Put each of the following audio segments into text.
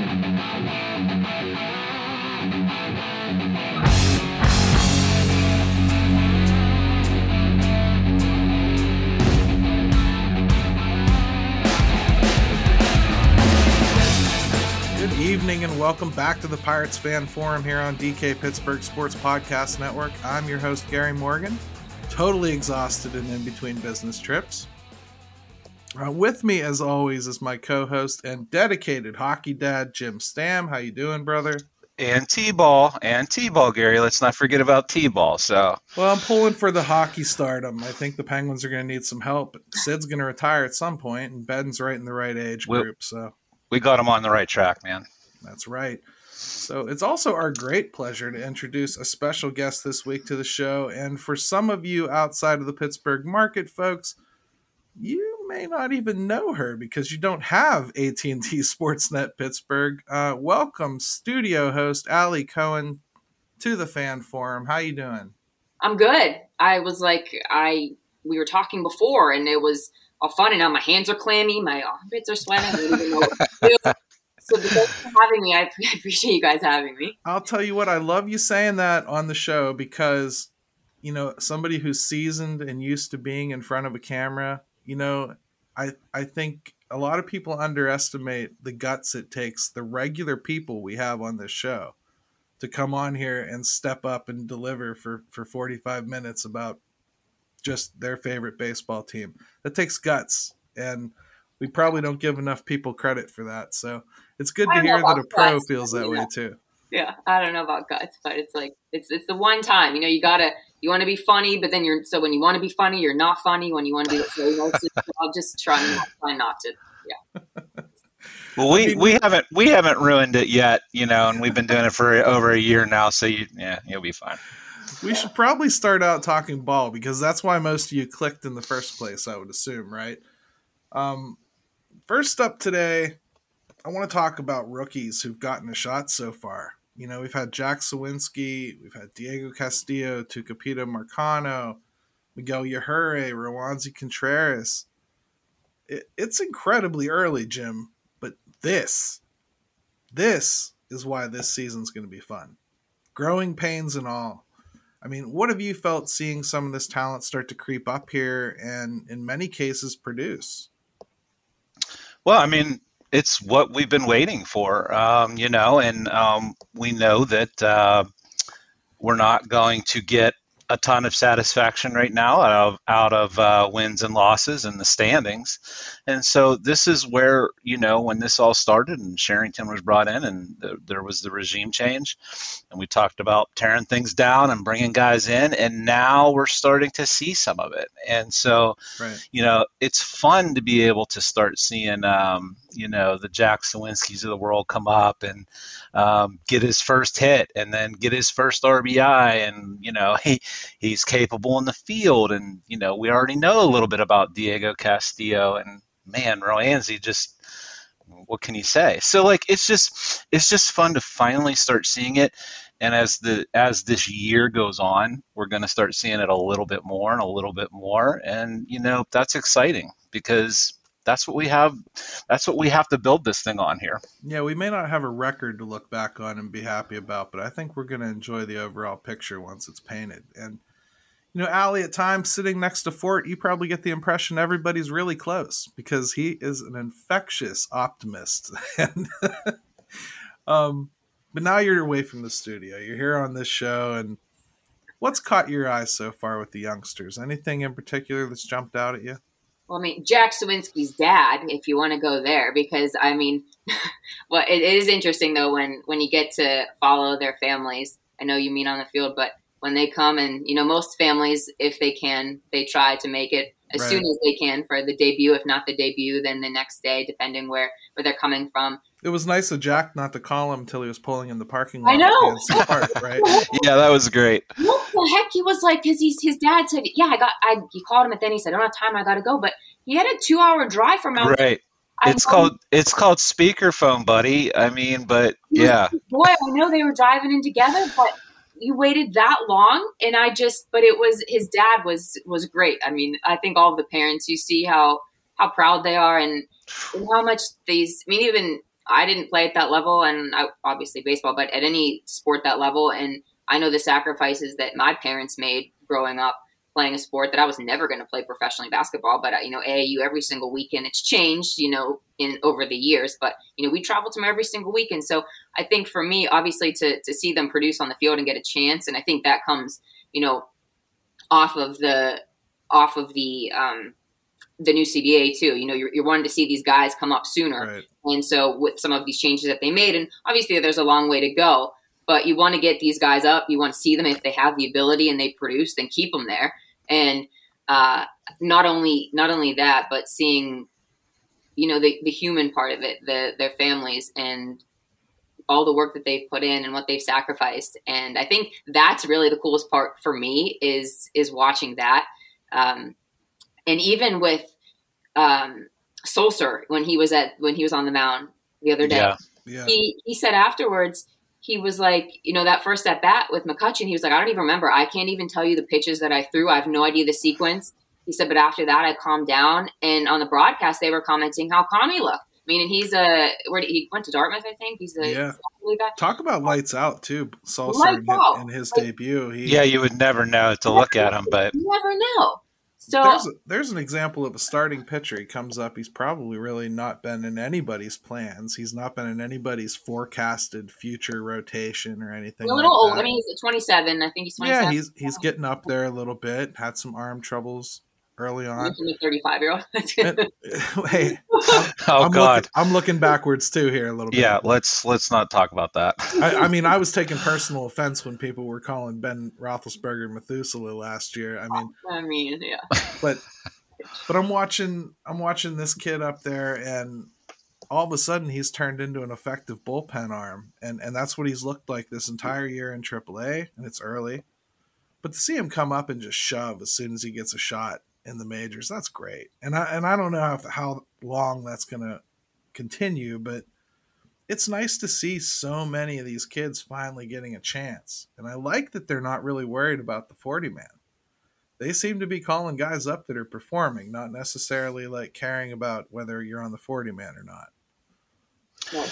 Good evening and welcome back to the Pirates Fan Forum here on DK Pittsburgh Sports Podcast Network. I'm your host, Gary Morgan, totally exhausted and in between business trips. Uh, with me, as always, is my co-host and dedicated hockey dad, Jim Stam. How you doing, brother? and T-ball and T-ball, Gary. Let's not forget about T-ball. So, Well, I'm pulling for the hockey stardom. I think the Penguins are going to need some help. Sid's going to retire at some point, and Ben's right in the right age Well- group, so we got him on the right track, man. That's right. So it's also our great pleasure to introduce a special guest this week to the show. And for some of you outside of the Pittsburgh market, folks, you may not even know her because you don't have AT&T Sportsnet Pittsburgh. Uh, welcome, studio host Ali Cohen, to the Fan Forum. How you doing? I'm good. I was like, I we were talking before, and it was all fun. And now my hands are clammy, my armpits are sweating. I don't even know what to do. So thanks for having me. I I appreciate you guys having me. I'll tell you what, I love you saying that on the show because, you know, somebody who's seasoned and used to being in front of a camera, you know, I I think a lot of people underestimate the guts it takes, the regular people we have on this show, to come on here and step up and deliver for for 45 minutes about just their favorite baseball team. That takes guts and we probably don't give enough people credit for that. So it's good to hear that a pro guts, feels that you way too. Yeah, I don't know about guts, but it's like it's it's the one time. You know, you gotta you want to be funny, but then you're so when you want to be funny, you're not funny. When you want to be, so, you know, just- I'll just try not try not to. Yeah. Well, we, we haven't we haven't ruined it yet, you know, and we've been doing it for over a year now. So you, yeah, you'll be fine. We should probably start out talking ball because that's why most of you clicked in the first place, I would assume, right? Um, first up today, I want to talk about rookies who've gotten a shot so far. You know, we've had Jack Suwinski, we've had Diego Castillo, Tucupita Marcano, Miguel Yajure, Roansy Contreras. It, it's incredibly early, Jim, but this, this is why this season's going to be fun. Growing pains and all. I mean, what have you felt seeing some of this talent start to creep up here and in many cases produce? Well, I mean, it's what we've been waiting for, um, you know, and um, we know that uh, we're not going to get a ton of satisfaction right now out of out of uh, wins and losses and the standings, and so this is where you know when this all started and Cherington was brought in and th- there was the regime change, and we talked about tearing things down and bringing guys in, and now we're starting to see some of it, and so Right. you know, it's fun to be able to start seeing, um, you know, the Jack Suwinskis of the world come up and um, get his first hit and then get his first RBI. And, you know, he, he's capable in the field. And, you know, we already know a little bit about Diego Castillo and, man, Roansy just. What can you say? So like it's just it's just fun to finally start seeing it, and as the as this year goes on, we're to start seeing it a little bit more and a little bit more, and you know that's exciting because that's what we have. That's what we have to build this thing on here. Yeah, we may not have a record to look back on and be happy about, but I think we're to enjoy the overall picture once it's painted. And, you know, Ali, at times sitting next to Fort, you probably get the impression everybody's really close because he is an infectious optimist. um, but now you're away from the studio. You're here on this show, and what's caught your eye so far with the youngsters? Anything in particular that's jumped out at you? Well, I mean, Jack Suwinski's dad, if you want to go there, because I mean, well, it is interesting though when when you get to follow their families. I know you mean on the field, but when they come and you know, most families, if they can, they try to make it as Right. soon as they can for the debut. If not the debut, then the next day, depending where where they're coming from. It was nice of Jack not to call him until he was pulling in the parking lot. I know. with Nancy Hart, right? Yeah, that was great. what the heck? He was like, because he's his dad said, yeah, I got. I he called him, and then he said, I don't have time. I got to go, but he had a two hour drive from Mount. Right. It's know- called it's called speakerphone, buddy. I mean, but yeah, boy, I know they were driving in together, but you waited that long, and I just, but it was his dad was was great. I mean, I think all the parents, you see how how proud they are and, and how much these. I mean, even I didn't play at that level, and I, obviously baseball, but at any sport that level, and I know the sacrifices that my parents made growing up playing a sport that I was never going to play professionally basketball. But uh, you know, AAU every single weekend. It's changed, you know, in over the years. But you know, we traveled to them every single weekend. So I think for me, obviously, to to see them produce on the field and get a chance, and I think that comes, you know, off of the off of the um, the new CBA too. You know, you're, you're wanting to see these guys come up sooner, Right. and so with some of these changes that they made, and obviously there's a long way to go. But you want to get these guys up. You want to see them if they have the ability and they produce, then keep them there. And uh, not only not only that, but seeing, you know, the the human part of it, the their families and all the work that they've put in and what they've sacrificed. And I think that's really the coolest part for me is is watching that. Um, and even with um, Sulser when he was at when he was on the mound the other day, Yeah. Yeah. he he said afterwards he was like, you know, that first at bat with McCutcheon, he was like, I don't even remember. I can't even tell you the pitches that I threw. I have no idea the sequence. He said, but after that, I calmed down. And on the broadcast, they were commenting how calm he looked. I mean, and he's a where did, he went to Dartmouth, I think. He's a Yeah. League guy. Talk about lights out too. Sulser Lights in, his, in his Like- debut. He, Yeah, you would never know to look at him, but You never know. So there's a, there's an example of a starting pitcher. He comes up. He's probably really not been in anybody's plans. He's not been in anybody's forecasted future rotation or anything. a little like old. that. I mean, he's 27. I think he's 27. yeah, he's he's getting up there a little bit. Had some arm troubles early on. a 35 year old. hey, oh I'm god, Looking, I'm looking backwards too here a little bit. yeah. Let's let's not talk about that. I, I mean, I was taking personal offense when people were calling Ben Roethlisberger Methuselah last year. I mean, I mean, yeah. but but I'm watching I'm watching this kid up there, and all of a sudden he's turned into an effective bullpen arm, and and that's what he's looked like this entire year in AAA, and it's early. But to see him come up and just shove as soon as he gets a shot in the majors, that's great. And I and I don't know how, how long that's gonna continue, but it's nice to see so many of these kids finally getting a chance. And I like that they're not really worried about the 40 man. They seem to be calling guys up that are performing, not necessarily like caring about whether you're on the 40 man or not. Yeah,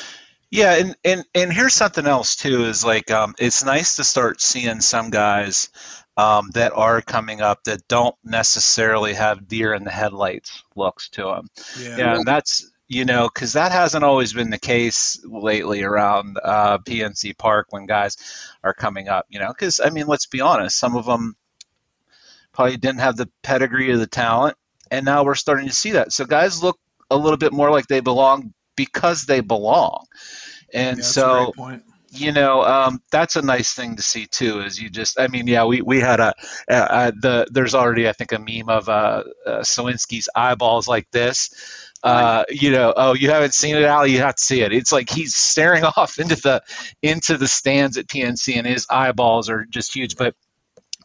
and, and and here's something else too is like um, it's nice to start seeing some guys um, that are coming up that don't necessarily have deer in the headlights looks to them. Yeah. Yeah, and that's you know because that hasn't always been the case lately around uh, PNC Park when guys are coming up. You know, because I mean, let's be honest, some of them probably didn't have the pedigree or the talent, and now we're starting to see that. So guys look a little bit more like they belong because they belong. And a so you know um, that's a nice thing to see too is you just i mean yeah we, we had a uh, uh, the there's already i think a meme of uh, uh Suwinski's eyeballs like this. Uh, you know oh you haven't seen it al? You have to see it. It's like he's staring off into the into the stands at pnc and his eyeballs are just huge. But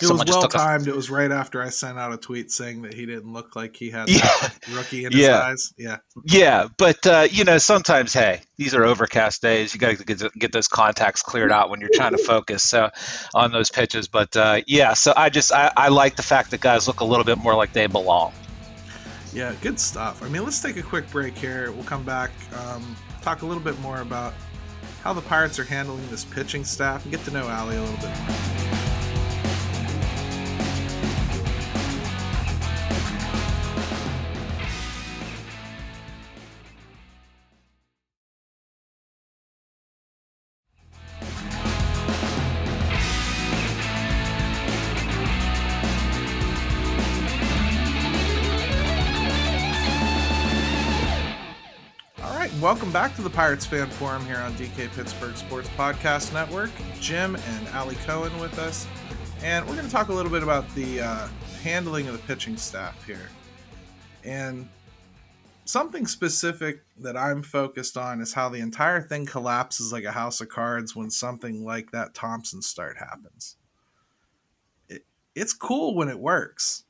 It was someone well took a- timed. It was right after I sent out a tweet saying that he didn't look like he had Yeah. rookie in his Yeah. eyes. Yeah. Yeah, but uh, you know, sometimes, hey, these are overcast days. You got to get, get those contacts cleared out when you're trying to focus so on those pitches. But uh, yeah, so I just I, I like the fact that guys look a little bit more like they belong. Yeah, good stuff. I mean, let's take a quick break here. We'll come back, um, talk a little bit more about how the Pirates are handling this pitching staff, and get to know Ali a little bit more. Welcome back to the Pirates Fan Forum here on DK Pittsburgh Sports Podcast Network. Jim and Ali Cohen with us, and we're going to talk a little bit about the uh, handling of the pitching staff here. And something specific that I'm focused on is how the entire thing collapses like a house of cards when something like that Thompson start happens. It, it's cool when it works,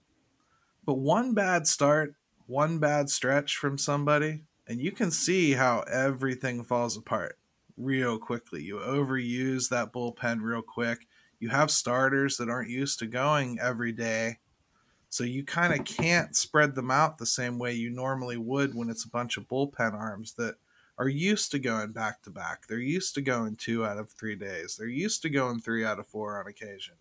but one bad start, one bad stretch from somebody, and you can see how everything falls apart real quickly. You overuse that bullpen real quick. You have starters that aren't used to going every day. So you kind of can't spread them out the same way you normally would when it's a bunch of bullpen arms that are used to going back to back. They're used to going two out of three days. They're used to going three out of four on occasion.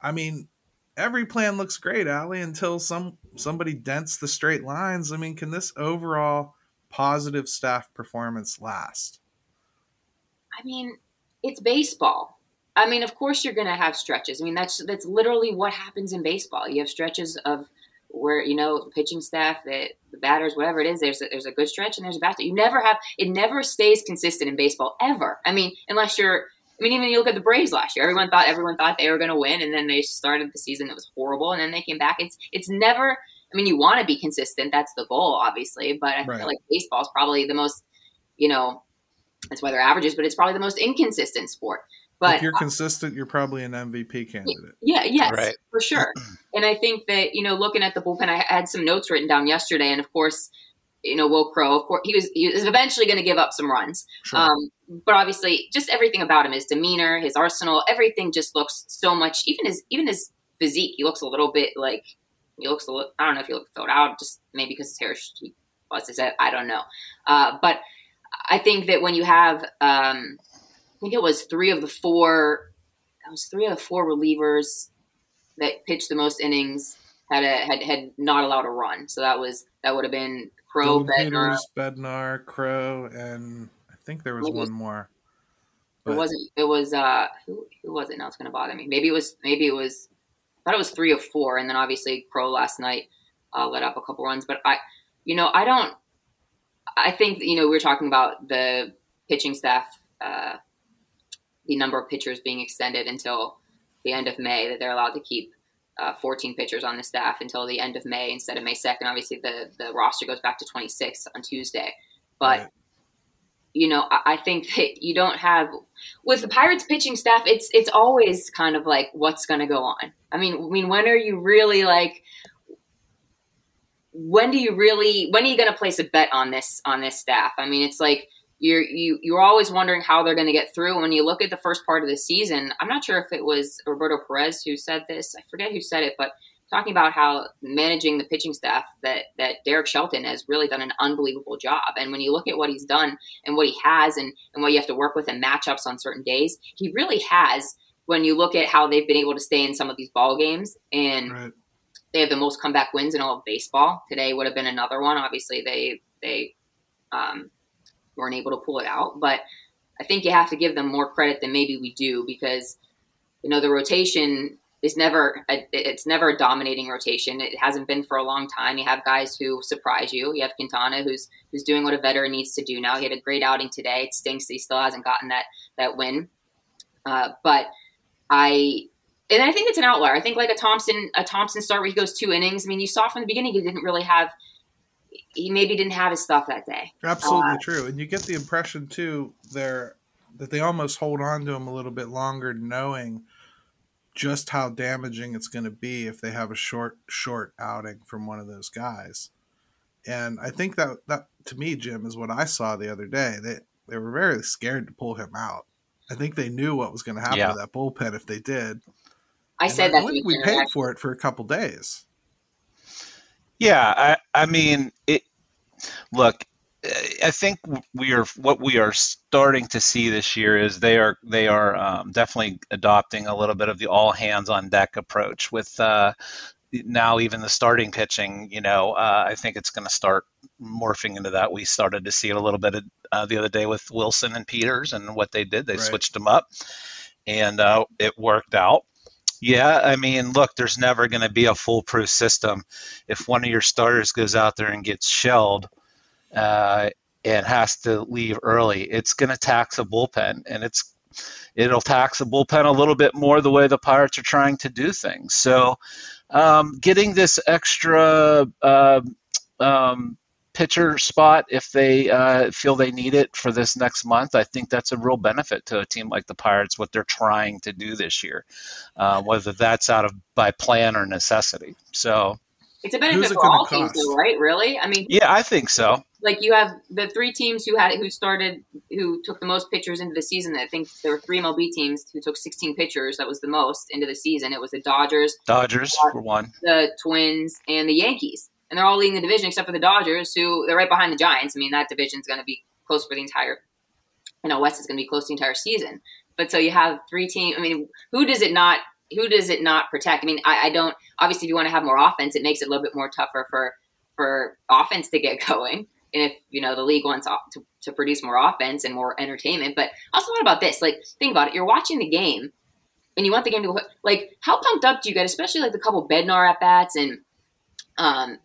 I mean, every plan looks great, Ali, until some somebody dents the straight lines. I mean, can this overall positive staff performance last? I mean, it's baseball. I mean, of course you're going to have stretches. I mean, that's that's literally what happens in baseball. You have stretches of where you know the pitching staff, the, the batters, whatever it is. There's a, there's a good stretch and there's a bad. You never have it. Never stays consistent in baseball ever. I mean, unless you're. I mean, even you look at the Braves last year. Everyone thought everyone thought they were going to win, and then they started the season. that was horrible, and then they came back. It's it's never. I mean, you want to be consistent. That's the goal, obviously. But I right. feel like baseball is probably the most, you know, that's why they're averages, but it's probably the most inconsistent sport. But if you're consistent, you're probably an MVP candidate. Yeah, yes, right. for sure. And I think that you know, looking at the bullpen, I had some notes written down yesterday, and of course, you know, Will Crowe, of course, he was he was eventually going to give up some runs. Sure. Um, but obviously, just everything about him, his demeanor, his arsenal, everything just looks so much. Even his even his physique, he looks a little bit like he looks a little. I don't know if he looks filled out, just maybe because his hair he busts his head. I don't know. Uh, but I think that when you have um, I think it was three of the four. that was three of the four relievers that pitched the most innings had a, had had not allowed a run. So that was that would have been Crowe, Bednar, Bednar, Crowe, and I think there was maybe, one more. But. It wasn't. It was uh who, who was it? Now it's going to bother me. Maybe it was. Maybe it was. I thought it was three or four, and then obviously Crowe last night uh, let up a couple runs. But I, you know, I don't. I think you know we were talking about the pitching staff uh, the number of pitchers being extended until the end of May, that they're allowed to keep uh, 14 pitchers on the staff until the end of May instead of May 2nd. Obviously, the, the roster goes back to 26 on Tuesday. But, right. You know, I, I, think that you don't have, with the Pirates pitching staff, it's it's always kind of like, what's going to go on? I mean, I mean, when are you really like, when do you really, when are you going to place a bet on this, on this staff? I mean, it's like, you're you you're always wondering how they're going to get through. When you look at the first part of the season, I'm not sure if it was Roberto Perez who said this. I forget who said it, but talking about how managing the pitching staff that that Derek Shelton has really done an unbelievable job. And when you look at what he's done and what he has and, and what you have to work with and matchups on certain days, he really has when you look at how they've been able to stay in some of these ball games and right. they have the most comeback wins in all of baseball. Today would have been another one. Obviously they they um, weren't able to pull it out. But I think you have to give them more credit than maybe we do because you know the rotation is never a, it's never a dominating rotation. It hasn't been for a long time. You have guys who surprise you. You have Quintana who's who's doing what a veteran needs to do now. He had a great outing today. It stinks that he still hasn't gotten that that win. Uh, but I and I think it's an outlier. I think like a Thompson a Thompson start where he goes two innings. I mean, you saw from the beginning he didn't really have he maybe didn't have his stuff that day. Absolutely uh, true, and you get the impression too there that they almost hold on to him a little bit longer, knowing just how damaging it's going to be if they have a short short outing from one of those guys. And I think that that to me, Jim, is what I saw the other day. They they were very scared to pull him out. I think they knew what was going to happen yeah. to that bullpen if they did. I and said I, that we paid for it for a couple days. Yeah, I, I mean, it. Look, I think we are what we are starting to see this year is they are they are um, definitely adopting a little bit of the all hands on deck approach with uh, now even the starting pitching. You know, uh, I think it's going to start morphing into that. We started to see it a little bit uh, the other day with Wilson and Peters and what they did. They right. switched them up, and uh, it worked out. Yeah, I mean, look, there's never going to be a foolproof system. If one of your starters goes out there and gets shelled uh, and has to leave early, it's going to tax a bullpen, and it's it'll tax a bullpen a little bit more the way the Pirates are trying to do things. So, um, getting this extra uh, um, pitcher spot if they uh, feel they need it for this next month. I think that's a real benefit to a team like the Pirates, what they're trying to do this year, uh, whether that's out of by plan or necessity. So it's a benefit for all teams, though, right? Really? I mean, yeah, I think so. Like you have the three teams who had who started who took the most pitchers into the season. I think there were three MLB teams who took 16 pitchers. That was the most into the season. It was the Dodgers, Dodgers for one, the Twins, and the Yankees. and they're all leading the division except for the Dodgers, who they're right behind the Giants. I mean, that division's going to be close for the entire, you know, West is going to be close the entire season. But so you have three teams. I mean, who does it not? Who does it not protect? I mean, I, I don't. Obviously, if you want to have more offense, it makes it a little bit more tougher for for offense to get going. And if you know the league wants to, to produce more offense and more entertainment, but also what about this? Like, think about it. You're watching the game, and you want the game to go. Like, how pumped up do you get? Especially like the couple Bednar at bats and um,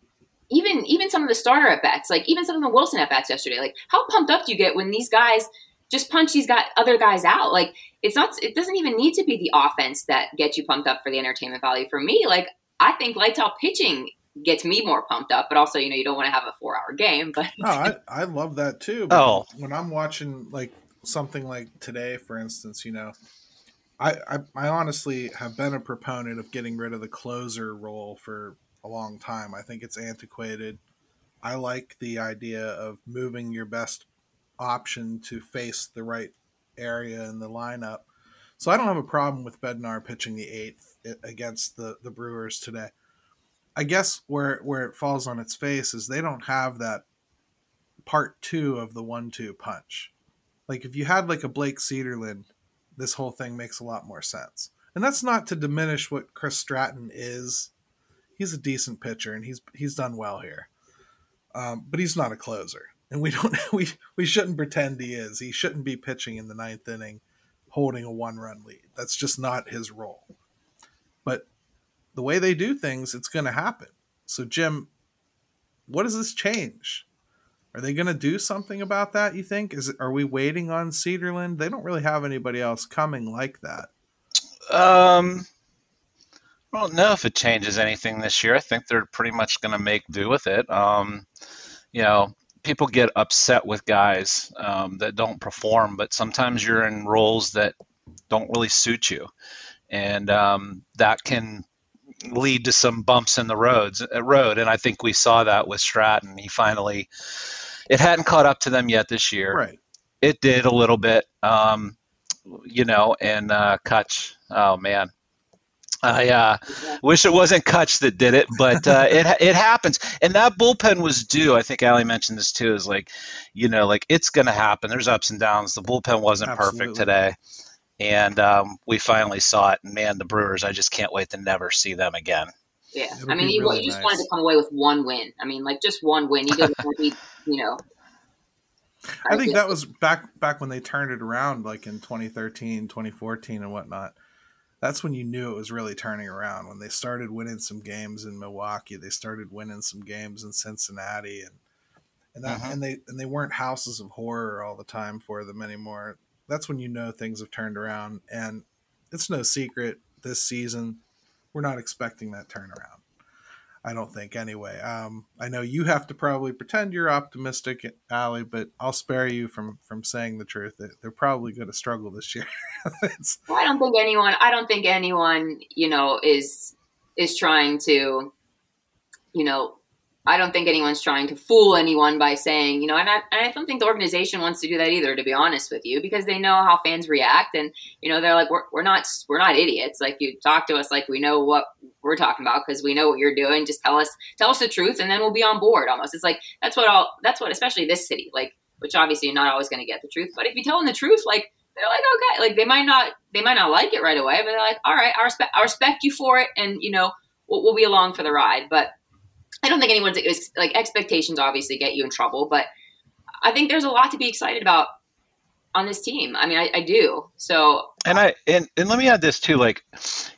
even even some of the starter at bats, like even some of the Wilson at bats yesterday. Like, how pumped up do you get when these guys just punch these guys, other guys out? Like, it's not. It doesn't even need to be the offense that gets you pumped up for the entertainment value. For me, like, I think lights out pitching gets me more pumped up. But also, you know, you don't want to have a four hour game. But oh, I, I love that too. oh, when I'm watching like something like today, for instance, you know, I, I I honestly have been a proponent of getting rid of the closer role for a long time. I think it's antiquated. I like the idea of moving your best option to face the right area in the lineup. So I don't have a problem with Bednar pitching the eighth against the, the Brewers today. I guess where where it falls on its face is they don't have that part two of the one two punch. Like if you had like a Blake Cederlind, this whole thing makes a lot more sense. And that's not to diminish what Chris Stratton is. He's a decent pitcher and he's he's done well here. Um, but he's not a closer. And we don't we we shouldn't pretend he is. He shouldn't be pitching in the ninth inning holding a one run lead. That's just not his role. But the way they do things, it's going to happen. So, Jim, what does this change? Are they going to do something about that? You think? Is are we waiting on Cederlind? They don't really have anybody else coming like that. Um, I don't know if it changes anything this year. I think they're pretty much going to make do with it. Um, you know, people get upset with guys um, that don't perform, but sometimes you're in roles that don't really suit you, and um, that can lead to some bumps in the roads uh, road. And I think we saw that with Stratton. He finally it hadn't caught up to them yet this year. Right. It did a little bit, um, you know, and uh, Kutch. Oh man, I uh, wish it wasn't Kutch that did it, but uh, it it happens. And that bullpen was due. I think Ali mentioned this too. Is like, you know, like it's going to happen. There's ups and downs. The bullpen wasn't Absolutely. perfect today, and um, we finally saw it. And man, the Brewers, I just can't wait to never see them again. Yeah, It'll I mean, you, really you just nice. wanted to come away with one win. I mean, like just one win. You didn't want to be, you know. I think that was back back when they turned it around, like in 2013, 2014, and whatnot. That's when you knew it was really turning around. When they started winning some games in Milwaukee, they started winning some games in Cincinnati, and and that, Mhm. and they and they weren't houses of horror all the time for them anymore. That's when you know things have turned around, and it's no secret this season we're not expecting that turnaround. I don't think anyway. Um, I know you have to probably pretend you're optimistic, Ali, but I'll spare you from from saying the truth. They're probably going to struggle this year. Well, I don't think anyone. I don't think anyone, you know, is is trying to, you know, I don't think anyone's trying to fool anyone by saying, you know, and I, and I don't think the organization wants to do that either, to be honest with you, because they know how fans react, and you know, they're like, we're, we're not we're not idiots. Like you talk to us like we know what we're talking about because we know what you're doing. Just tell us tell us the truth, and then we'll be on board. Almost, it's like that's what all that's what, especially this city, like, which obviously you're not always going to get the truth, but if you tell them the truth, like they're like, okay, like they might not, they might not like it right away, but they're like, all right, I respect, I respect you for it, and you know, we'll, we'll be along for the ride. But I don't think anyone's like expectations obviously get you in trouble, but I think there's a lot to be excited about on this team. I mean, I, I do. So And I and, and let me add this too, like,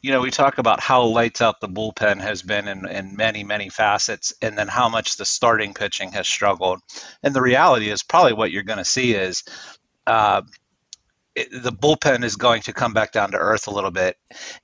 you know, we talk about how lights out the bullpen has been in, in many, many facets, and then how much the starting pitching has struggled. And the reality is probably what you're going to see is uh, it, the bullpen is going to come back down to earth a little bit,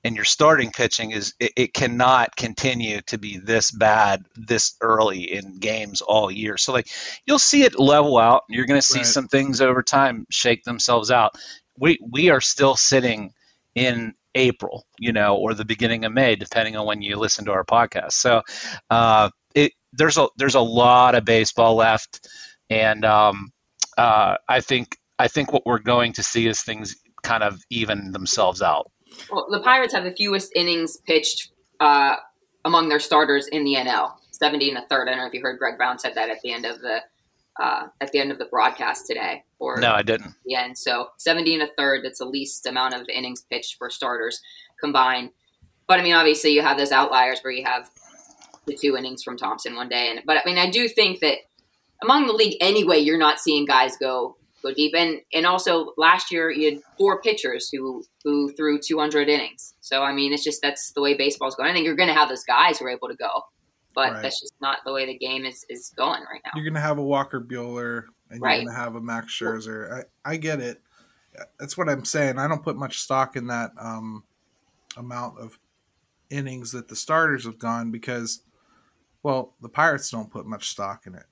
and your starting pitching is it, it cannot continue to be this bad this early in games all year. So like you'll see it level out. and You're going to see Right. some things over time shake themselves out. We we are still sitting in April, you know, or the beginning of May, depending on when you listen to our podcast. So uh, it there's a there's a lot of baseball left, and um, uh, I think I think what we're going to see is things kind of even themselves out. well, the Pirates have the fewest innings pitched uh, among their starters in the NL, 70 and a third. I don't know if you heard Greg Brown said that at the end of the uh, at the end of the broadcast today. Or no, I didn't. Yeah, and so 70 and a third. That's the least amount of innings pitched for starters combined. But I mean, obviously, you have those outliers where you have the two innings from Thompson one day, and but I mean, I do think that among the league anyway, you're not seeing guys go go deep. And and also last year you had four pitchers who who threw 200 innings. So I mean, it's just that's the way baseball's going. I think you're going to have those guys who are able to go, but right. that's just not the way the game is is going right now. You're going to have a Walker Buehler and right. you're going to have a Max Scherzer. I I get it. That's what I'm saying. I don't put much stock in that um, amount of innings that the starters have gone because, well, the Pirates don't put much stock in it.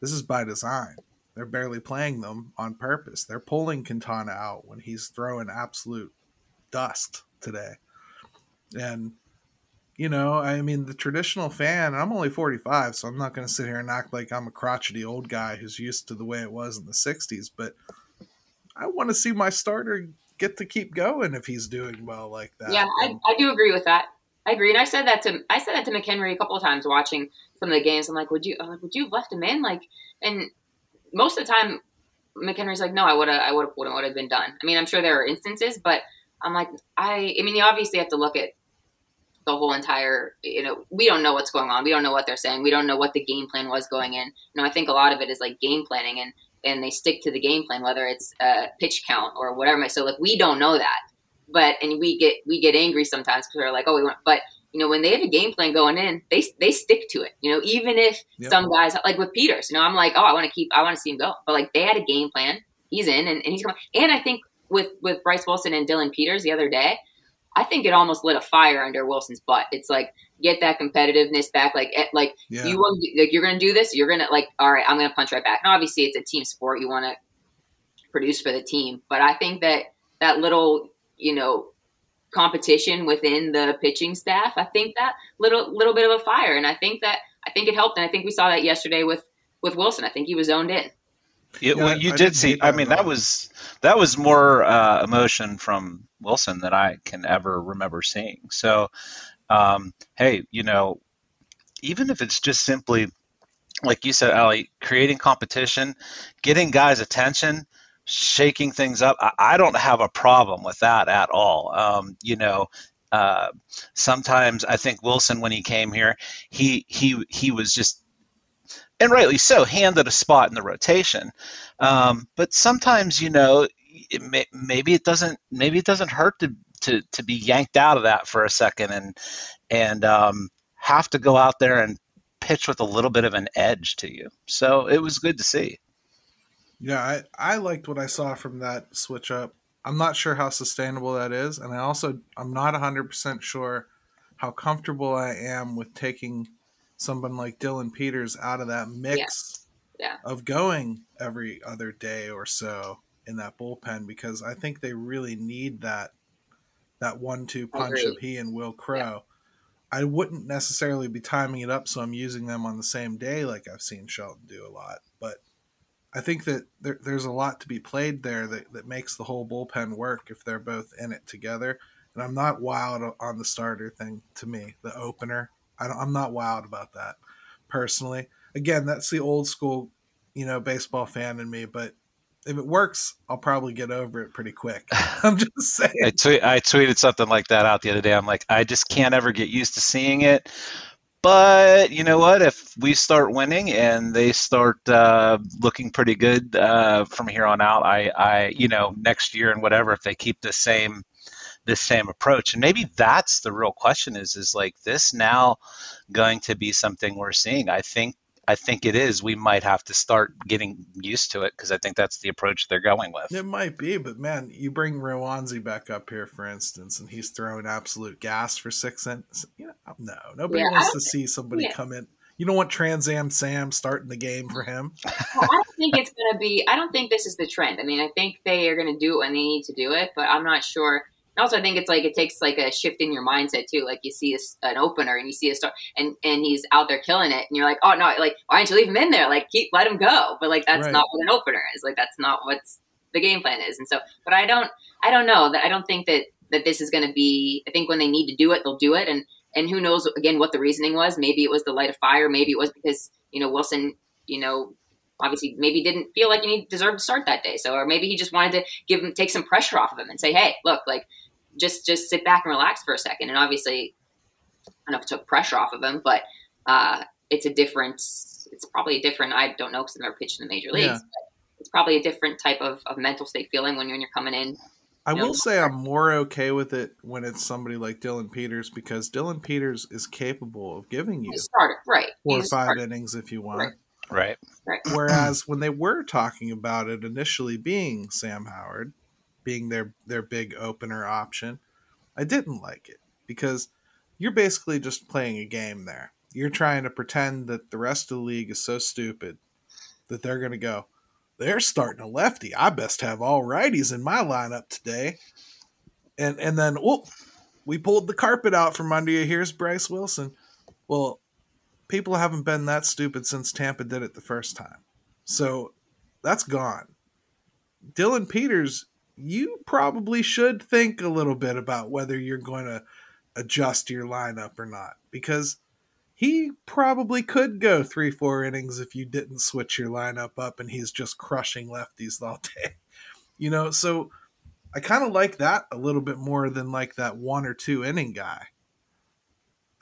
This is by design. They're barely playing them on purpose. They're pulling Quintana out when he's throwing absolute dust today. And, you know, I mean, the traditional fan, I'm only 45, so I'm not going to sit here and act like I'm a crotchety old guy who's used to the way it was in the 60s, but I want to see my starter get to keep going if he's doing well like that. Yeah, I, I do agree with that. I agree, and I said that to I said that to McHenry a couple of times watching some of the games. I'm like, would you like, would you have left him in? Like, and most of the time, McHenry's like, no, I would have, I would have, would have been done. I mean, I'm sure there are instances, but I'm like, I, I mean, you obviously have to look at the whole entire, you know, we don't know what's going on. We don't know what they're saying. We don't know what the game plan was going in. You know, I think a lot of it is like game planning and, and they stick to the game plan, whether it's a pitch count or whatever. So like, we don't know that, but, and we get, we get angry sometimes because we're like, oh, we want, but you know, when they have a game plan going in, they they stick to it. You know, even if yep. some guys like with Peters, you know, I'm like, oh, I want to keep, I want to see him go, but like they had a game plan. He's in, and, and he's coming. And I think with with Bryce Wilson and Dillon Peters the other day, I think it almost lit a fire under Wilson's butt. It's like get that competitiveness back. Like eh, like yeah. you want like you're gonna do this. You're gonna like all right. I'm gonna punch right back. And obviously, it's a team sport. You want to produce for the team, but I think that that little you know competition within the pitching staff. I think that little little bit of a fire, and I think that I think it helped, and I think we saw that yesterday with with Wilson. I think he was zoned in. Yeah, well, you I did see. I mean, that was that was more uh, emotion from Wilson than I can ever remember seeing. So, um, hey, you know, even if it's just simply like you said, Ali, creating competition, getting guys' attention, shaking things up. I, I don't have a problem with that at all. Um, you know, uh, sometimes I think Wilson, when he came here, he he he was just and rightly so handed a spot in the rotation. Um, but sometimes, you know, it may, maybe it doesn't maybe it doesn't hurt to, to to be yanked out of that for a second and and um, have to go out there and pitch with a little bit of an edge to you. So it was good to see. Yeah, I, I liked what I saw from that switch up. I'm not sure how sustainable that is, and I also I'm not 100% sure how comfortable I am with taking someone like Dillon Peters out of that mix yeah. Yeah. of going every other day or so in that bullpen because I think they really need that that one-two punch of he and Will Crowe. Yeah. I wouldn't necessarily be timing it up so I'm using them on the same day like I've seen Shelton do a lot, but I think that there, there's a lot to be played there that, that makes the whole bullpen work if they're both in it together. And I'm not wild on the starter thing to me, the opener. I am not wild about that personally. Again, that's the old school, you know, baseball fan in me. But if it works, I'll probably get over it pretty quick. I'm just saying. I, tweet, I tweeted something like that out the other day. I'm like, I just can't ever get used to seeing it. But you know what? If we start winning and they start uh, looking pretty good uh, from here on out, I, I, you know, next year and whatever, if they keep the same, this same approach, and maybe that's the real question: is is like this now going to be something we're seeing? I think I think it is. We might have to start getting used to it because I think that's the approach they're going with. It might be, but man, you bring Roansy back up here, for instance, and he's throwing absolute gas for six innings. You know, oh, no, nobody yeah, wants to see somebody yeah. come in. You don't want Trans Am Sam starting the game for him. well, I don't think it's going to be. I don't think this is the trend. I mean, I think they are going to do it when they need to do it, but I'm not sure also I think it's like it takes like a shift in your mindset too. Like you see a, an opener and you see a star and and he's out there killing it, and you're like, oh no, like why don't you leave him in there? Like keep let him go. But like that's right. not what an opener is. Like that's not what's the game plan is. And so, but I don't I don't know that I don't think that that this is going to be. I think when they need to do it, they'll do it. And and who knows again what the reasoning was. Maybe it was the light of fire. Maybe it was because you know Wilson, you know, obviously maybe didn't feel like he deserved to start that day. So, or maybe he just wanted to give him take some pressure off of him and say, hey, look, like just just sit back and relax for a second. And obviously, I don't know if it took pressure off of him, but uh, it's a different. It's probably a different. I don't know because I've never pitched in the major leagues. Yeah. But it's probably a different type of, of mental state feeling when you're, when you're coming in. I No. will say I'm more okay with it when it's somebody like Dillon Peters because Dillon Peters is capable of giving you He's a starter, right? four or five starter. innings if you want. Right. Right. Right. Whereas when they were talking about it initially being Sam Howard, being their their big opener option, I didn't like it because you're basically just playing a game there. You're trying to pretend that the rest of the league is so stupid that they're going to go, they're starting a lefty. I best have all righties in my lineup today. And and then, whoop, we pulled the carpet out from under you. Here's Bryce Wilson. Well, people haven't been that stupid since Tampa did it the first time. So that's gone. Dillon Peters, you probably should think a little bit about whether you're going to adjust your lineup or not because he probably could go three, four innings if you didn't switch your lineup up and he's just crushing lefties all day. You know, so I kind of like that a little bit more than like that one or two inning guy.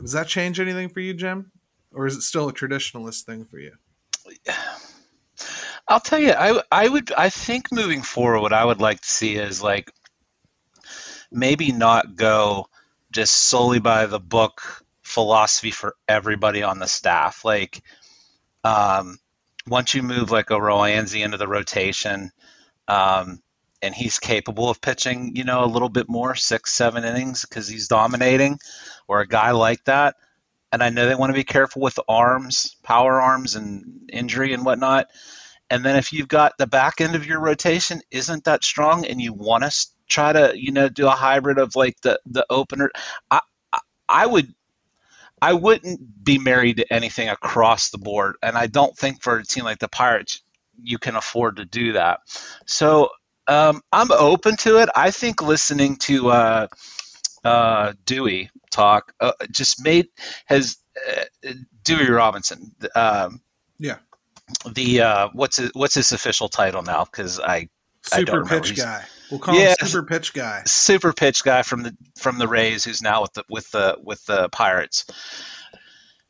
Does that change anything for you, Jim? Or is it still a traditionalist thing for you? I'll tell you, I I would I think moving forward, what I would like to see is like maybe not go just solely by the book philosophy for everybody on the staff. Like, um, once you move like a Roansy into the rotation, um, and he's capable of pitching, you know, a little bit more, six, seven innings because he's dominating, or a guy like that. And I know they want to be careful with arms, power arms, and injury and whatnot. And then if you've got the back end of your rotation isn't that strong, and you want to try to, you know, do a hybrid of like the the opener, I I, would. I wouldn't be married to anything across the board, and I don't think for a team like the Pirates you can afford to do that. So um, I'm open to it. I think listening to uh, uh, Dewey talk uh, just made has uh, Dewey Robinson. Um, Yeah. The uh, what's his, what's his official title now? Because I I don't Super remember. pitch guy. We'll call Yeah. him super pitch guy. super pitch guy from the from the Rays who's now with the with the with the Pirates.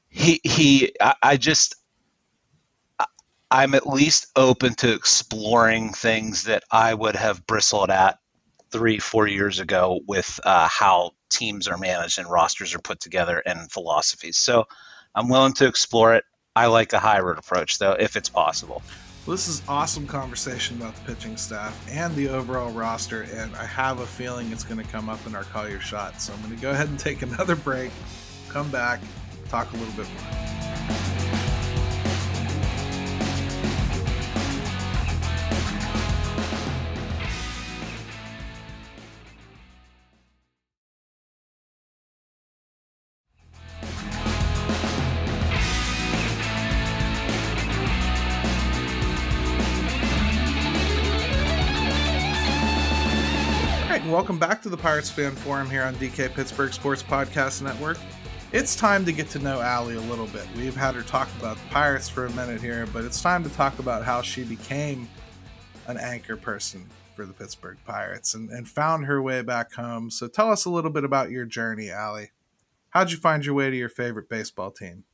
He he I, I just I- I'm at least open to exploring things that I would have bristled at three four years ago with uh, how teams are managed and rosters are put together and philosophies. So I'm willing to explore it. I like a hybrid approach though, if it's possible. Well, this is awesome conversation about the pitching staff and the overall roster, and I have a feeling it's going to come up in our call your shot. So I'm going to go ahead and take another break, come back, talk a little bit more. Welcome back to the Pirates Fan Forum here on DK Pittsburgh Sports Podcast Network. It's time to get to know Ali a little bit. We've had her talk about the Pirates for a minute here, but it's time to talk about how she became an anchor person for the Pittsburgh Pirates and, and found her way back home. So tell us a little bit about your journey, Ali. How'd you find your way to your favorite baseball team?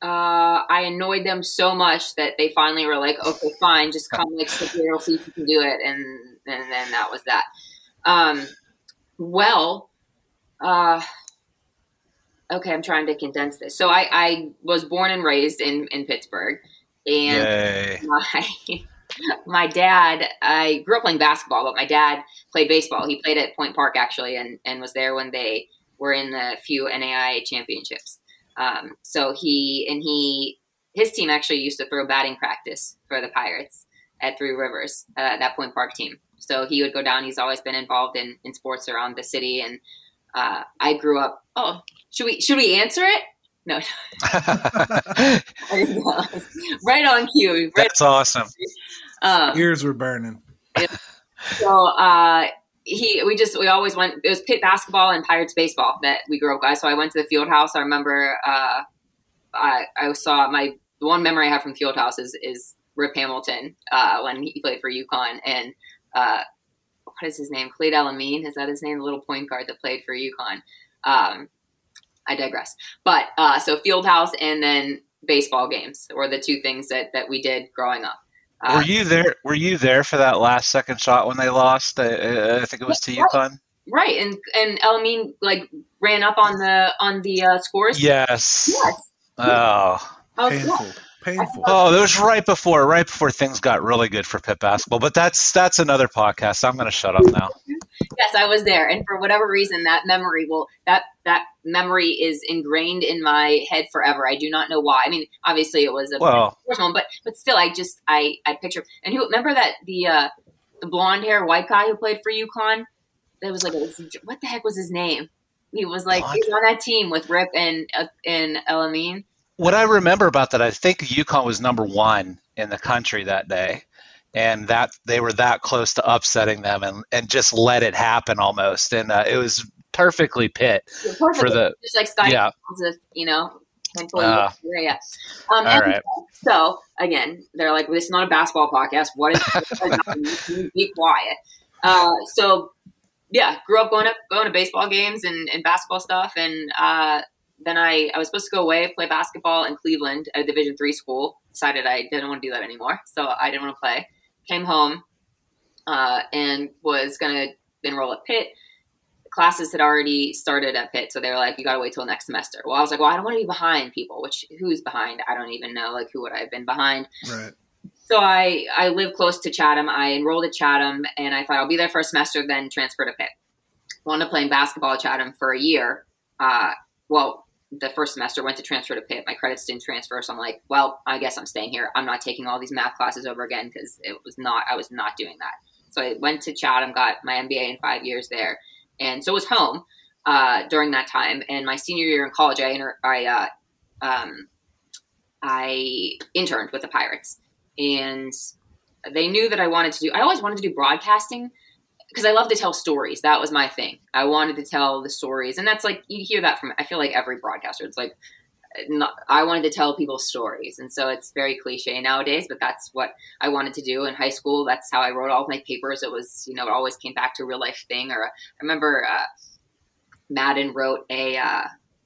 uh, I annoyed them so much that they finally were like, "Okay, fine, just come like see if you can do it," and and then that was that. Um, well, uh, okay, I'm trying to condense this. So I, I was born and raised in in Pittsburgh, and Yay. my my dad I grew up playing basketball, but my dad played baseball. He played at Point Park actually, and and was there when they were in the few NAIA championships. Um, so he and he his team actually used to throw batting practice for the Pirates at Three Rivers, uh, that Point Park team. So he would go down. He's always been involved in, in sports around the city, and uh, I grew up. Oh, should we should we answer it? No, right on cue. Right. That's awesome. Um, Ears were burning. so uh, he we just we always went it was Pitt basketball and pirates baseball that we grew up guys so i went to the field house i remember uh i i saw my the one memory i have from field house is is rip hamilton uh when he played for UConn and uh what is his name Khalid El-Amin is that his name the little point guard that played for UConn um i digress but uh so field house and then baseball games were the two things that that we did growing up uh, were you there? Were you there for that last second shot when they lost? I, I think it was to UConn. Right, and and El-Amin like ran up on the on the uh, scores. Yes. Yes. Oh. Painful. Painful. Oh, that was right before, right before things got really good for Pitt basketball. But that's that's another podcast. I'm going to shut up now. yes, I was there, and for whatever reason, that memory will that that memory is ingrained in my head forever. I do not know why. I mean, obviously it was a well, one, but but still, I just I I picture and who remember that the uh the blonde hair white guy who played for UConn. That was like a, what the heck was his name? He was like he was on that team with Rip and uh, and El-Amin what I remember about that, I think UConn was number one in the country that day, and that they were that close to upsetting them, and and just let it happen almost, and uh, it was perfectly pit for the just like yeah, you know. Uh, yeah. Um, all right. So again, they're like, well, "This is not a basketball podcast. What is? be quiet." Uh, so yeah, grew up going to going to baseball games and, and basketball stuff, and uh, then I, I was supposed to go away play basketball in Cleveland at a Division three school. Decided I didn't want to do that anymore, so I didn't want to play. Came home uh, and was going to enroll at Pitt. Classes had already started at Pitt, so they were like, "You got to wait till next semester." Well, I was like, "Well, I don't want to be behind people." Which who's behind? I don't even know. Like, who would I have been behind? Right. So I I live close to Chatham. I enrolled at Chatham, and I thought I'll be there for a semester, then transfer to Pitt. Wound up playing basketball at Chatham for a year. Uh, well, the first semester went to transfer to Pitt. My credits didn't transfer, so I'm like, well, I guess I'm staying here. I'm not taking all these math classes over again because it was not. I was not doing that. So I went to Chatham, got my MBA in five years there, and so it was home uh, during that time. And my senior year in college, I inter- I uh, um, I interned with the Pirates, and they knew that I wanted to do. I always wanted to do broadcasting because I love to tell stories. That was my thing. I wanted to tell the stories, and that's like you hear that from. I feel like every broadcaster. It's like not, I wanted to tell people stories, and so it's very cliche nowadays. But that's what I wanted to do in high school. That's how I wrote all of my papers. It was you know it always came back to a real life thing. Or I remember uh, Madden wrote a uh,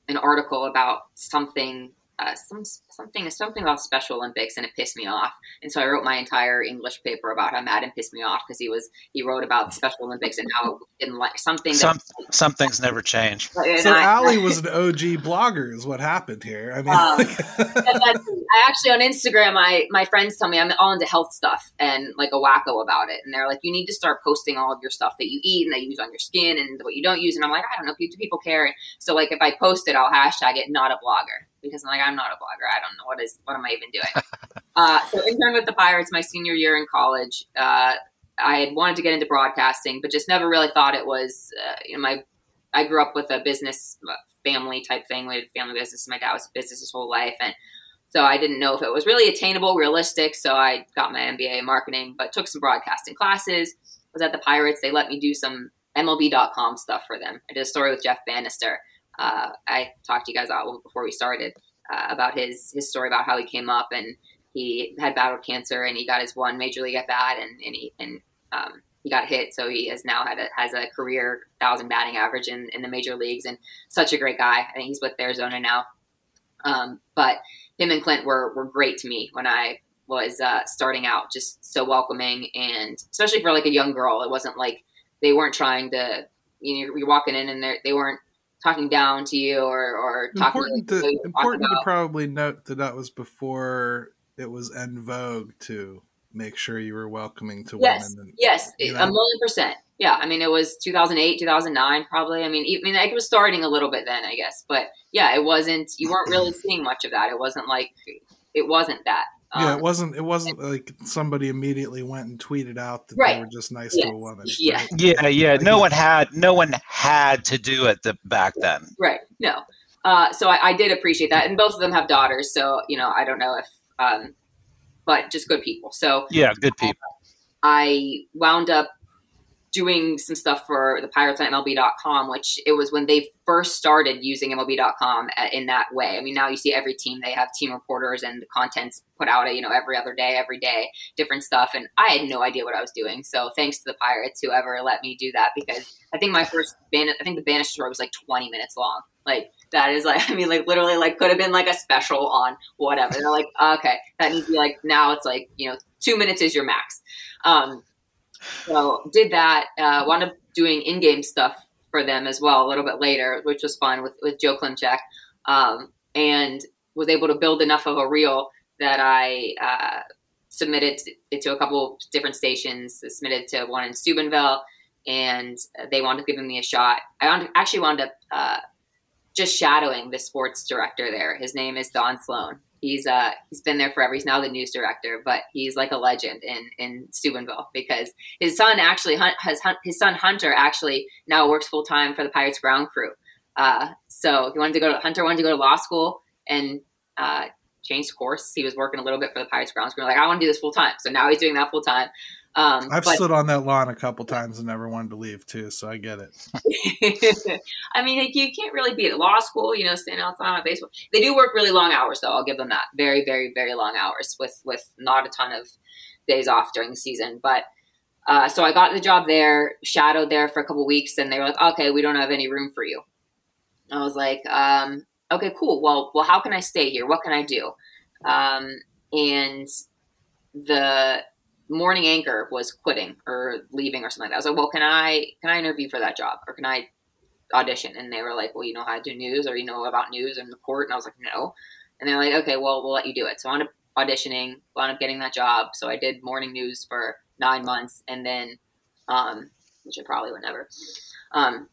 an article about something uh, some something something about Special Olympics, and it pissed me off. And so I wrote my entire English paper about how Madden pissed me off because he was he wrote about Special Olympics and how he didn't like something. Some that, some things never change. So I, Ali was an OG blogger, is what happened here. I mean, um, I actually on Instagram, I my friends tell me I'm all into health stuff and like a wacko about it, and they're like, you need to start posting all of your stuff that you eat and that you use on your skin and what you don't use. And I'm like, I don't know, do people care? So like if I post it, I'll hashtag it not a blogger because I'm like, I'm not a blogger. I don't know what is what am I even doing. uh, so interned with the Pirates my senior year in college. Uh, I had wanted to get into broadcasting, but just never really thought it was. Uh, you know, my I grew up with a business uh, family type thing. We had family business. My dad was in business his whole life, and so I didn't know if it was really attainable, realistic. So I got my MBA in marketing, but took some broadcasting classes. Was at the Pirates. They let me do some MLB.com stuff for them. I did a story with Jeff Banister uh, I talked to you guys about before we started uh, about his his story about how he came up and he had battled cancer and he got his one major league at bat and and he and um, he got hit, so he has now had a, has a career thousand batting average in, in the major leagues and such a great guy. I think he's with Arizona now. Um, but him and Clint were were great to me when I was uh, starting out, just so welcoming and especially for like a young girl, it wasn't like they weren't trying to you know you're walking in and they weren't talking down to you or or important to, to important to probably note that that was before it was en vogue to make sure you were welcoming to yes, women. And, yes, you know? a million percent. Yeah, I mean it was 2008, 2009, probably. I mean, I mean, it was starting a little bit then, I guess. But yeah, it wasn't. You weren't really seeing much of that. It wasn't like it wasn't that. Yeah, um, it wasn't. It wasn't like somebody immediately went and tweeted out that right. they were just nice yes. to a woman. Yeah, right? yeah, yeah. No one had. No one had to do it the, back then. Right. No. Uh, so I, I, did appreciate that, and both of them have daughters. So you know, I don't know if, um, but just good people. So yeah, good people. I wound up doing some stuff for the Pirates on MLB.com, which it was when they first started using MLB.com in that way. I mean, now you see every team they have team reporters and the content's put out, you know, every other day, every day, different stuff. And I had no idea what I was doing. So thanks to the Pirates, whoever let me do that, because I think my first ban, I think the Banister story was like 20 minutes long. Like that is like, I mean, like literally, like could have been like a special on whatever. They're like, okay, that needs to be like now. It's like you know, two minutes is your max. Um, so did that. Uh, wound up doing in-game stuff for them as well a little bit later, which was fun with with Joe Klimchak, um, and was able to build enough of a reel that I uh, submitted it to a couple different stations. Submitted to one in Steubenville, and they wound up giving me a shot. I actually wound up uh, just shadowing the sports director there. His name is Don Sloan, he's uh he's been there forever. He's now the news director, but he's like a legend in in Steubenville because his son actually has his son Hunter actually now works full time for the Pirates ground crew. Uh, so he wanted to go to Hunter wanted to go to law school and uh, changed course. He was working a little bit for the Pirates ground crew. Like I want to do this full time, so now he's doing that full time. Um, I've but, stood on that lawn a couple times and never wanted to leave too, so I get it. I mean, like, you can't really be at law school, you know, standing outside on baseball. They do work really long hours, though. I'll give them that. Very, very, very long hours with with not a ton of days off during the season. But uh, so I got the job there, shadowed there for a couple weeks, and they were like, "Okay, we don't have any room for you." I was like, um, "Okay, cool. Well, well, how can I stay here? What can I do?" Um, and the morning anchor was quitting or leaving or something like that. I was like, well, can I can I interview for that job or can I audition? And they were like, well, you know how to do news or you know about news and the court. And I was like, no. And they're like, okay, well, we'll let you do it. So I ended up auditioning, wound up getting that job. So I did morning news for nine months, and then, um, which I probably would never. Um,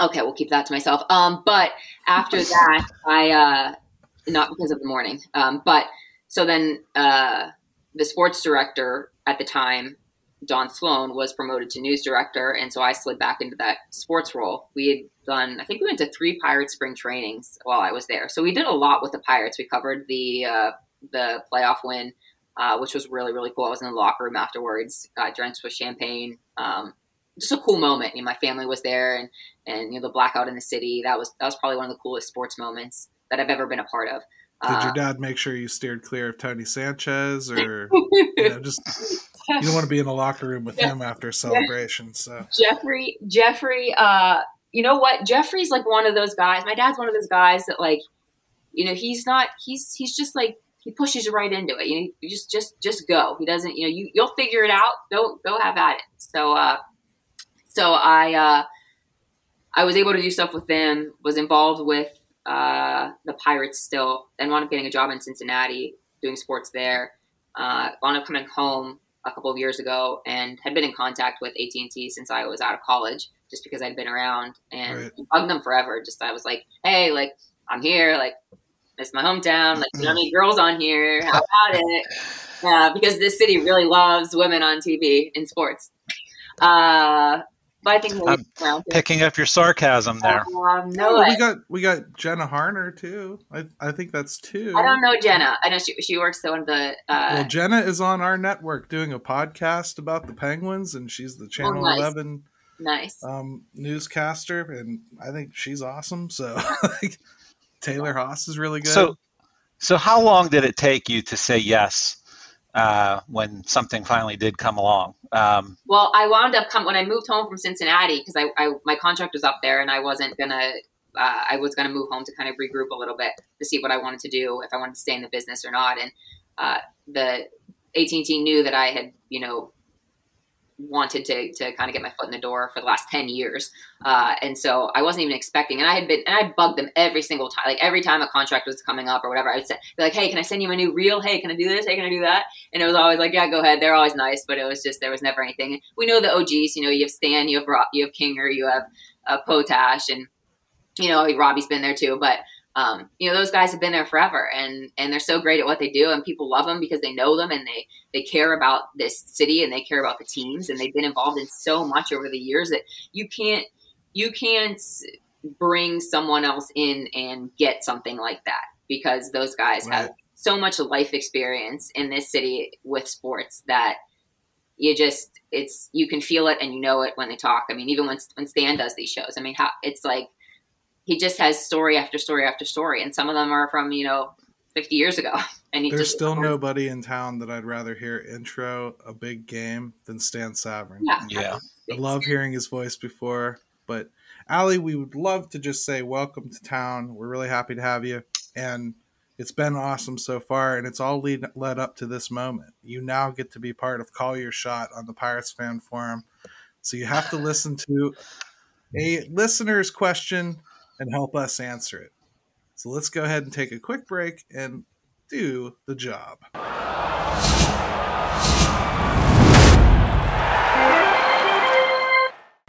okay, we'll keep that to myself. Um, but after that, I uh, not because of the morning, um, but so then uh, the sports director at the time, Don Sloan, was promoted to news director, and so I slid back into that sports role. We had done, I think we went to three Pirates spring trainings while I was there, so we did a lot with the Pirates. We covered the uh, the playoff win, uh, which was really really cool. I was in the locker room afterwards, got drenched with champagne. Um, just a cool moment. You know, my family was there, and and you know the blackout in the city. That was that was probably one of the coolest sports moments that I've ever been a part of. Did your uh, dad make sure you steered clear of Tony Sanchez, or you know, just you don't want to be in the locker room with him after a celebration? So Jeffrey, Jeffrey, uh, you know what? Jeffrey's like one of those guys. My dad's one of those guys that like, you know, he's not. He's he's just like he pushes you right into it. You know, you just just just go. He doesn't. You know, you you'll figure it out. Go go have at it. So uh, so I uh, I was able to do stuff with them. Was involved with uh, the Pirates still, then wound up getting a job in Cincinnati doing sports there. Uh, wound up coming home a couple of years ago and had been in contact with AT and T since I was out of college, just because I'd been around and right. bugged them forever. Just I was like, hey, like I'm here, like it's my hometown, like you know, any girls on here, how about it? Uh, because this city really loves women on TV in sports. Uh, but I think I'm picking up your sarcasm there. Um, no, oh, we got we got Jenna Harner too. I, I think that's two. I don't know Jenna. I know she she works on the. Uh, well, Jenna is on our network doing a podcast about the Penguins, and she's the Channel oh, nice. Eleven nice um, newscaster, and I think she's awesome. So Taylor Haase is really good. So, so how long did it take you to say yes uh, when something finally did come along? Um, well, I wound up come when I moved home from Cincinnati because I, I, my contract was up there and I wasn't gonna uh, I was gonna move home to kind of regroup a little bit to see what I wanted to do if I wanted to stay in the business or not. And uh, the AT and T knew that I had you know wanted to, to kind of get my foot in the door for the last 10 years. Uh, and so I wasn't even expecting, and I had been, and I bugged them every single time, like every time a contract was coming up or whatever, I would say, be like, Hey, can I send you my new reel? Hey, can I do this? Hey, can I do that? And it was always like, yeah, go ahead. They're always nice, but it was just, there was never anything. We know the OGs, you know, you have Stan, you have Rob, you have Kinger, you have uh, Potash, and, you know, Robbie's been there too, but um, you know those guys have been there forever and and they're so great at what they do and people love them because they know them and they they care about this city and they care about the teams and they've been involved in so much over the years that you can't you can't bring someone else in and get something like that because those guys right. have so much life experience in this city with sports that you just it's you can feel it and you know it when they talk. I mean, even when when Stan does these shows, I mean, how it's like he just has story after story after story, and some of them are from you know 50 years ago. And there's just, still nobody in town that I'd rather hear intro a big game than Stan Savran. Yeah, Yeah. I love hearing his voice before, but Ali, we would love to just say welcome to town. We're really happy to have you, and it's been awesome so far, and it's all lead, led up to this moment. You now get to be part of Call Your Shot on the Pirates Fan Forum, so you have to listen to a listener's question and help us answer it. So let's go ahead and take a quick break and do the job.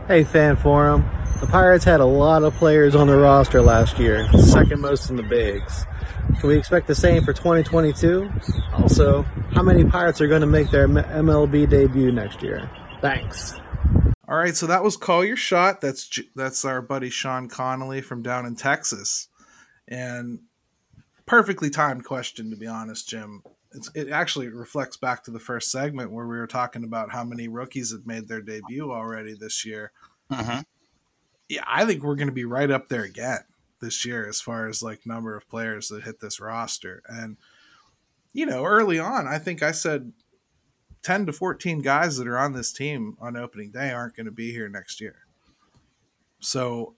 Hey, fan forum. The Pirates had a lot of players on their roster last year, second most in the bigs. Can we expect the same for 2022? Also, how many Pirates are going to make their MLB debut next year? Thanks. All right, so that was call your shot. That's that's our buddy Sean Connolly from down in Texas, and perfectly timed question to be honest, Jim. It's, it actually reflects back to the first segment where we were talking about how many rookies have made their debut already this year. Mm-hmm. Yeah, I think we're going to be right up there again this year as far as like number of players that hit this roster. And you know, early on, I think I said 10 to 14 guys that are on this team on opening day aren't going to be here next year. So,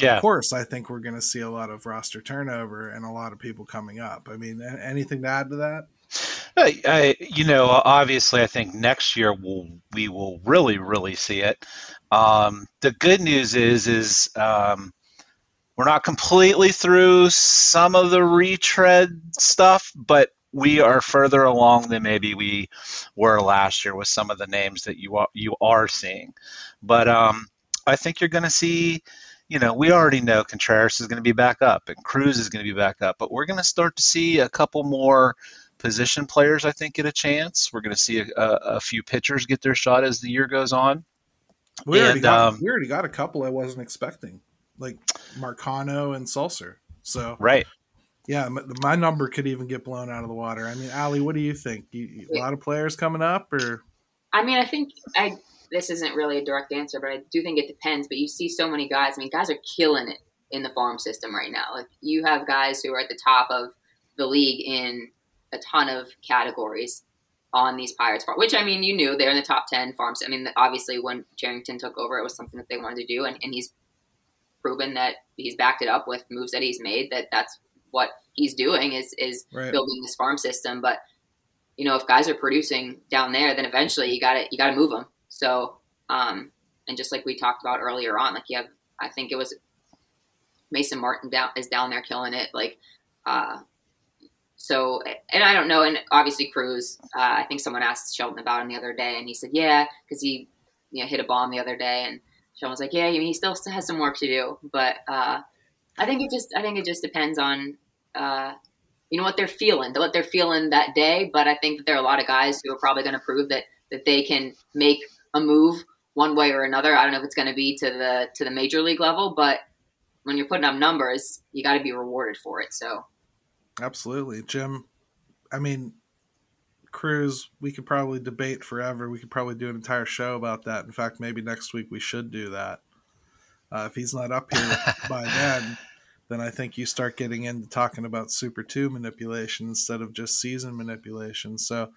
Yeah. of course, I think we're going to see a lot of roster turnover and a lot of people coming up. I mean, anything to add to that? I, I, you know, obviously, I think next year we'll, we will really, really see it. Um, the good news is, is um, we're not completely through some of the retread stuff, but we are further along than maybe we were last year with some of the names that you are, you are seeing. But um, I think you're going to see. You know, we already know Contreras is going to be back up and Cruz is going to be back up, but we're going to start to see a couple more position players, I think, get a chance. We're going to see a, a, a few pitchers get their shot as the year goes on. We already And, got um, we already got a couple I wasn't expecting, like Marcano and Sulser. So Right. Yeah, my number could even get blown out of the water. I mean, Ali, what do you think? You, you- a lot of players coming up, or I mean, I think I this isn't really a direct answer, but I do think it depends. But you see so many guys. I mean, guys are killing it in the farm system right now. Like you have guys who are at the top of the league in a ton of categories on these Pirates farm. Which I mean, you knew they're in the top ten farms. I mean, obviously when Cherington took over, it was something that they wanted to do, and, and he's proven that he's backed it up with moves that he's made. That that's what he's doing is is right? building this farm system. But you know, if guys are producing down there, then eventually you got to you got to move them. So, um, and just like we talked about earlier on, like you have, I think it was Mason Martin down is down there killing it. Like, uh, so, and I don't know, and obviously Cruz. Uh, I think someone asked Shelton about him the other day, and he said, yeah, because he you know hit a bomb the other day, and Shelton was like, yeah, I mean, he still has some work to do, but uh, I think it just I think it just depends on. Uh, you know what they're feeling, what they're feeling that day. But I think that there are a lot of guys who are probably going to prove that that they can make a move one way or another. I don't know if it's going to be to the to the major league level, but when you're putting up numbers, you got to be rewarded for it. So Absolutely, Jim. I mean, Cruz. We could probably debate forever. We could probably do an entire show about that. In fact, maybe next week we should do that. Uh, if he's not up here by then, then I think you start getting into talking about Super Two manipulation instead of just season manipulation. So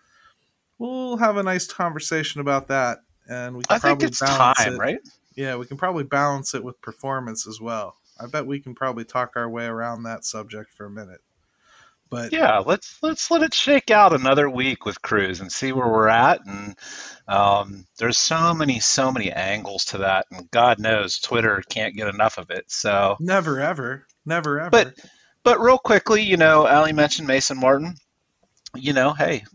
we'll have a nice conversation about that, and we can I think probably it's balance time, it. right? Yeah, we can probably balance it with performance as well. I bet we can probably talk our way around that subject for a minute. But Yeah, let's let's let it shake out another week with Cruz and see where we're at. And um, there's so many, so many angles to that, and God knows Twitter can't get enough of it. So, never ever, never ever. But- but real quickly, you know, Ali mentioned Mason Martin. You know, hey,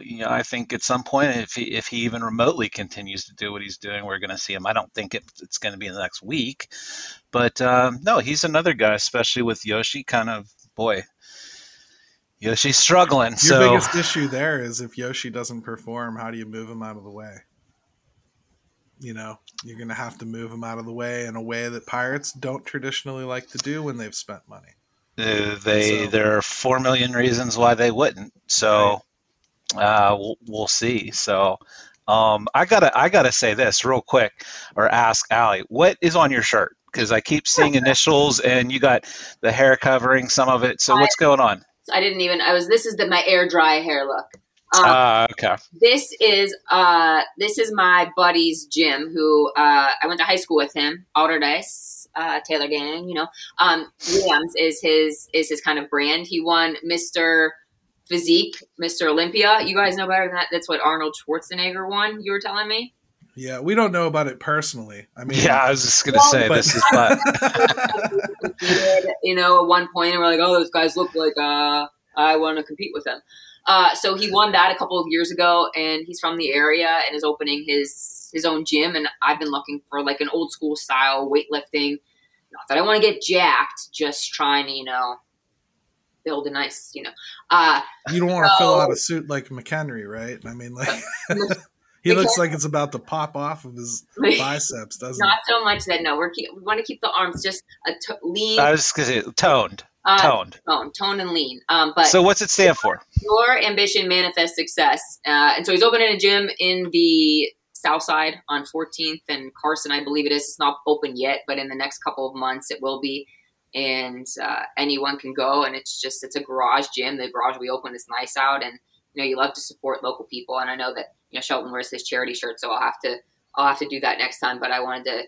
you know, I think at some point, if he if he even remotely continues to do what he's doing, we're going to see him. I don't think it, it's going to be in the next week, but um, no, he's another guy, especially with Yoshi. Kind of boy, Yoshi's struggling. Your so biggest issue there is if Yoshi doesn't perform, how do you move him out of the way? You know, you're going to have to move them out of the way in a way that pirates don't traditionally like to do when they've spent money. Uh, they So- there are four million reasons why they wouldn't. So uh, we'll, we'll see. So Um, I gotta I gotta say this real quick, or ask Ali, what is on your shirt? Because I keep seeing initials, and you got the hair covering some of it. So what's going on? I didn't even. I was. This is the my air dry hair look. Um, Ah, okay. this is uh this is my buddy's Jim, who uh I went to high school with him. Alderdice, uh, Taylor Gang, you know. Um, Rams is his is his kind of brand. He won Mister Physique, Mister Olympia. You guys know better than that. That's what Arnold Schwarzenegger won. You were telling me. Yeah, we don't know about it personally. I mean, Yeah, I was just gonna Well, say but- this is but you know, at one point, and we're like, oh, those guys look like uh, I want to compete with them. Uh, so he won that a couple of years ago, and he's from the area and is opening his his own gym. And I've been looking for like an old school style weightlifting. Not that I want to get jacked, just trying to, you know, build a nice, you know. Uh, you don't want to fill out a suit like McHenry, right? I mean, like he looks like it's about to pop off of his biceps, doesn't not so much that no, we're keep, we want to keep the arms just a t- lean, I was just gonna say toned, uh, toned. tone, tone and lean. Um, but So what's it stand for? your ambition manifests success. Uh, and so he's opening a gym in the South Side on 14th and Carson, I believe it is. It's not open yet, but in the next couple of months it will be. And uh, anyone can go, and it's just it's a garage gym. The garage we opened is nice out, and you know you love to support local people. And I know that you know Shelton wears his charity shirt, so I'll have to I'll have to do that next time. But I wanted to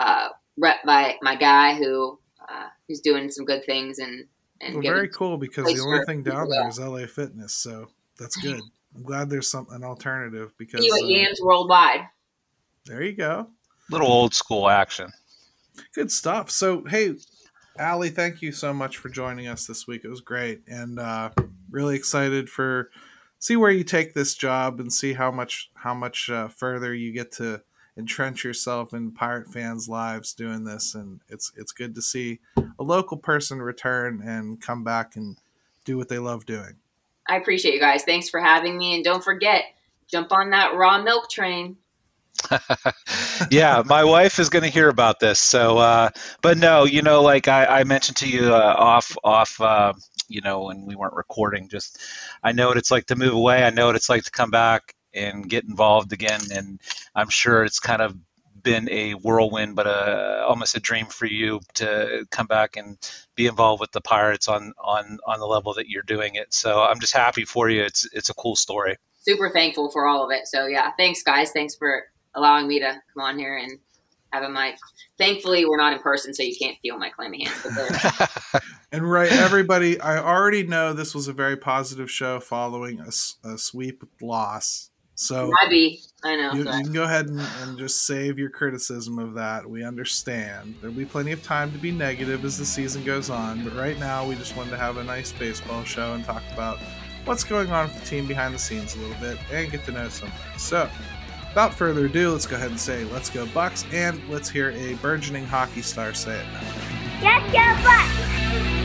uh, rep my my guy who uh, who's doing some good things and and Well, very cool because the only thing down people, there yeah. is LA Fitness, so that's good. I'm glad there's some an alternative because see what uh, Yams Worldwide. there you go. Little old school action. Good stuff. So, hey, Ali, thank you so much for joining us this week. It was great, and uh, really excited for see where you take this job and see how much how much uh, further you get to entrench yourself in pirate fans' lives doing this. And it's it's good to see a local person return and come back and do what they love doing. I appreciate you guys. Thanks for having me. And don't forget, jump on that raw milk train. yeah, my wife is going to hear about this. So, uh, but no, you know, like I, I mentioned to you uh, off, off, uh, you know, when we weren't recording, just I know what it's like to move away. I know what it's like to come back and get involved again. And I'm sure it's kind of been a whirlwind, but a, almost a dream for you to come back and be involved with the Pirates on, on, on the level that you're doing it. So I'm just happy for you. It's, it's a cool story. Super thankful for all of it. So yeah, thanks guys. Thanks for allowing me to come on here and have a mic. Thankfully, we're not in person, so you can't feel my clammy hands. And right, everybody, I already know this was a very positive show following a, a sweep loss. So might be. I know. you, you can go ahead and, and just save your criticism of that. We understand. There'll be plenty of time to be negative as the season goes on, but right now we just wanted to have a nice baseball show and talk about what's going on with the team behind the scenes a little bit and get to know somebody. So, without further ado, let's go ahead and say let's go Bucs and let's hear a burgeoning hockey star say it now. Let's go,